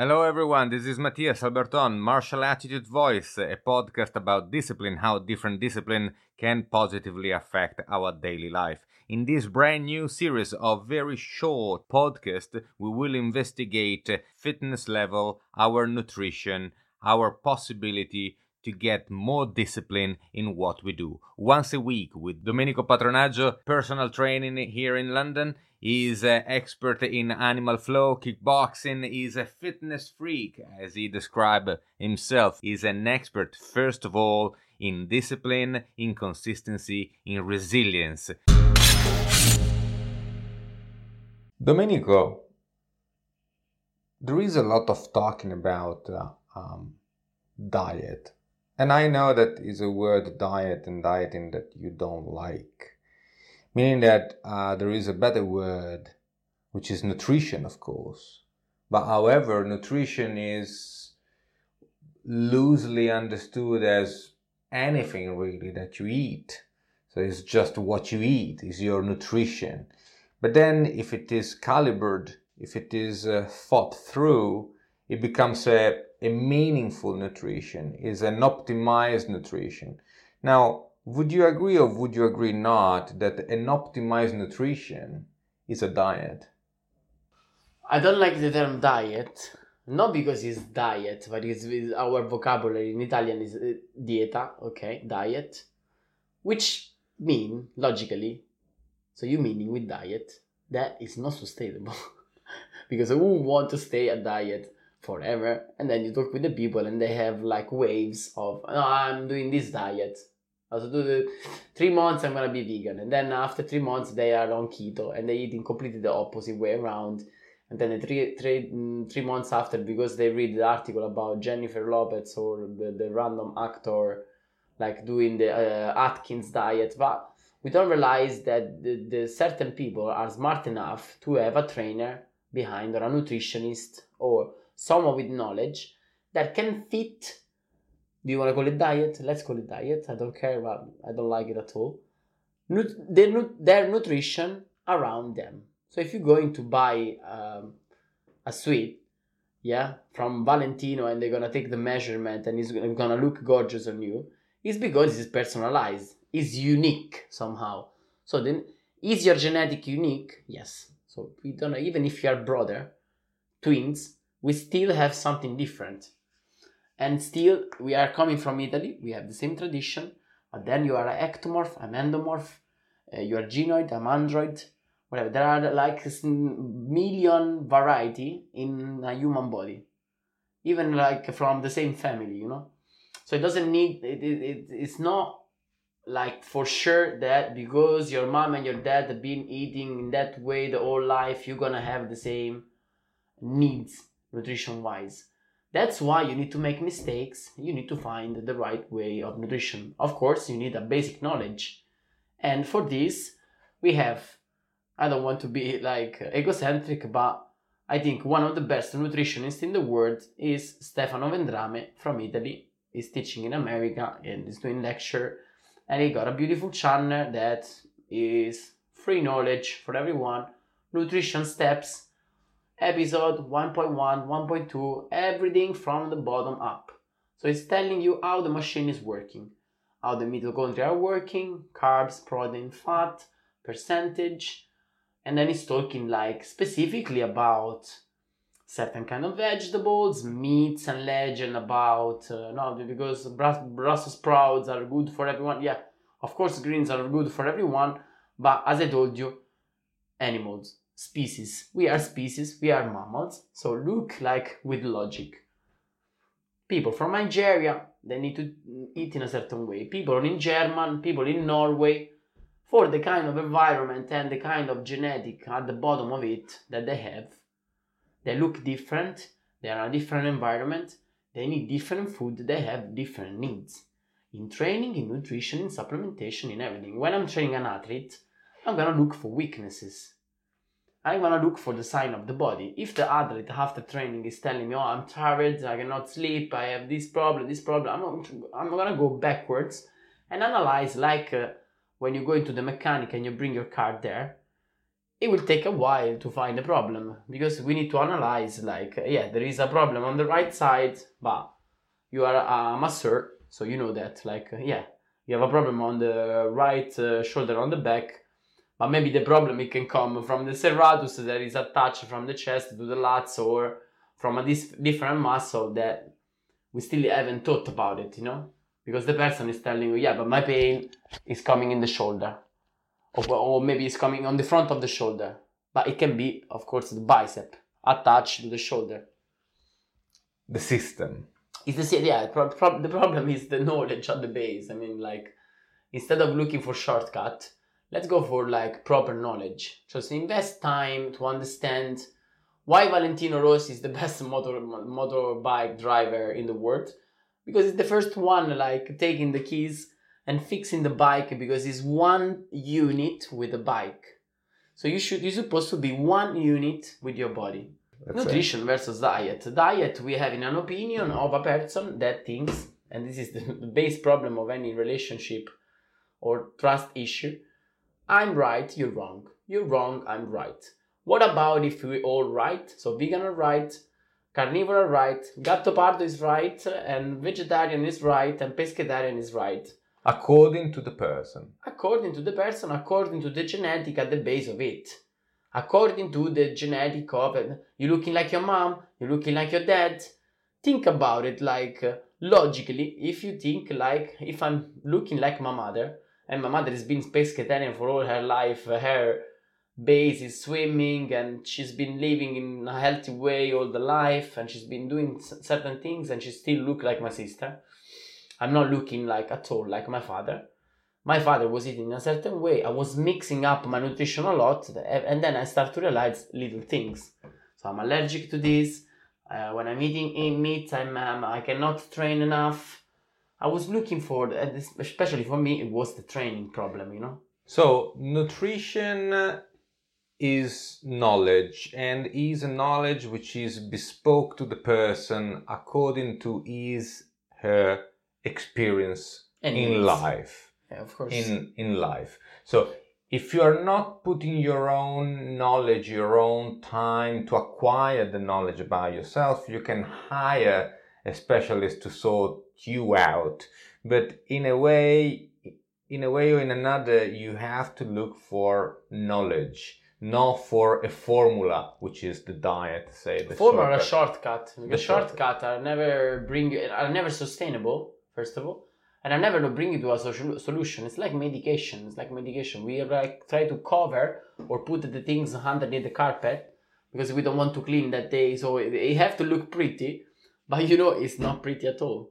Hello, everyone. This is Matthias Alberton, Martial Attitude Voice, a podcast about discipline, how different discipline can positively affect our daily life. In this brand new series of very short podcasts, we will investigate fitness level, our nutrition, our possibility to get more discipline in what we do. Once a week with Domenico Patronaggio, personal training here in London, He's an expert in animal flow, kickboxing. He's a fitness freak, as he described himself. He's an expert, first of all, in discipline, in consistency, in resilience. Domenico, there is a lot of talking about uh, um, diet. And I know that is a word diet and dieting that you don't like meaning that uh, there is a better word, which is nutrition, of course. But however, nutrition is loosely understood as anything really that you eat. So it's just what you eat is your nutrition. But then if it is calibrated, if it is uh, thought through, it becomes a, a meaningful nutrition, is an optimized nutrition. Now, would you agree or would you agree not that an optimized nutrition is a diet? I don't like the term diet, not because it's diet, but it's, it's our vocabulary in Italian is uh, dieta, okay, diet, which mean logically, so you meaning with diet that is not sustainable, because who want to stay a diet forever? And then you talk with the people and they have like waves of, oh, I'm doing this diet also do the three months I'm gonna be vegan, and then after three months they are on keto and they eating completely the opposite way around. And then the three, three, mm, three months after, because they read the article about Jennifer Lopez or the, the random actor, like doing the uh, Atkins diet, but we don't realize that the, the certain people are smart enough to have a trainer behind or a nutritionist or someone with knowledge that can fit do you want to call it diet? Let's call it diet. I don't care about. I don't like it at all. Nut- their, their nutrition around them. So if you're going to buy um, a sweet, yeah, from Valentino, and they're gonna take the measurement and it's gonna look gorgeous on you, it's because it's personalized. It's unique somehow. So then, is your genetic unique? Yes. So we don't know. Even if you are brother, twins, we still have something different and still we are coming from Italy, we have the same tradition, but then you are an ectomorph, I'm endomorph, uh, you are gynoid, I'm android, whatever. There are like million variety in a human body, even like from the same family, you know. So it doesn't need it, it, it it's not like for sure that because your mom and your dad have been eating in that way the whole life, you're gonna have the same needs nutrition wise that's why you need to make mistakes. You need to find the right way of nutrition. Of course, you need a basic knowledge. And for this, we have, I don't want to be like egocentric, but I think one of the best nutritionists in the world is Stefano Vendrame from Italy. He's teaching in America and he's doing lecture. And he got a beautiful channel that is free knowledge for everyone, nutrition steps episode 1.1, 1.2, everything from the bottom up. So it's telling you how the machine is working, how the mitochondria are working, carbs, protein, fat, percentage, and then it's talking like specifically about certain kind of vegetables, meats, and legend about uh, no because Brussels sprouts are good for everyone. Yeah, of course greens are good for everyone, but as I told you, animals species. We are species, we are mammals, so look like with logic. People from Nigeria, they need to eat in a certain way. People in German, people in Norway, for the kind of environment and the kind of genetic at the bottom of it that they have. They look different, they are in a different environment, they need different food, they have different needs. In training, in nutrition, in supplementation, in everything. When I'm training an athlete, I'm gonna look for weaknesses I'm gonna look for the sign of the body. If the athlete after training is telling me, "Oh, I'm tired, I cannot sleep, I have this problem, this problem," I'm, I'm gonna go backwards and analyze like uh, when you go into the mechanic and you bring your car there. it will take a while to find a problem because we need to analyze like yeah there is a problem on the right side but you are a masseur so you know that like yeah you have a problem on the right uh, shoulder on the back but maybe the problem it can come from the serratus that is attached from the chest to the lats or from a dis- different muscle that we still haven't thought about it you know? Because the person is telling you yeah but my pain is coming in the shoulder. Or, or maybe it's coming on the front of the shoulder. But it can be of course the bicep attached to the shoulder. The system. it's the same yeah pro- pro- the problem is the knowledge at the base. I mean like instead of looking for shortcut let's go for like proper knowledge just invest time to understand why valentino rossi is the best motor motorbike driver in the world because it's the first one like taking the keys and fixing the bike because it's one unit with the bike so you should you're supposed to be one unit with your body say. Nutrition versus diet. Diet, we have in an opinion of a person that thinks, and this is the base problem of any relationship or trust issue. I'm right, you're wrong. You're wrong, I'm right. What about if we all right? So vegan are right, carnivore are right, gatto pardo is right, and vegetarian is right, and pescatarian is right. According to the person. According to the person, according to the genetic at the base of it according to the genetic of it. You're looking like your mom, you're looking like your dad. Think about it like logically, if you think like if I'm looking like my mother, and my mother has been pescatarian for all her life, her base is swimming, and she's been living in a healthy way all the life, and she's been doing certain things, and she still look like my sister. I'm not looking like at all like my father my father was eating in a certain way. I was mixing up my nutrition a lot, and then I start to realize little things. So I'm allergic to this. Uh, when I'm eating meat, I'm um, I cannot train enough. I was looking for, especially for me, it was the training problem. You know. So, nutrition is knowledge and is a knowledge which is bespoke to the person according to his her experience in life Yeah, of course. in in life so if you are not putting your own knowledge your own time to acquire the knowledge about yourself you can hire a specialist to sort you out but in a way in a way or in another you have to look for knowledge not for a formula which is the diet say the Form are a shortcut. shortcut. The, The shortcut. shortcut are never bring you, are never sustainable. First of all, and are never to bring you to a social solution. It's like medication. It's like medication. We like try to cover or put the things underneath the carpet because we don't want to clean that day. So they have to look pretty, but you know it's not pretty at all.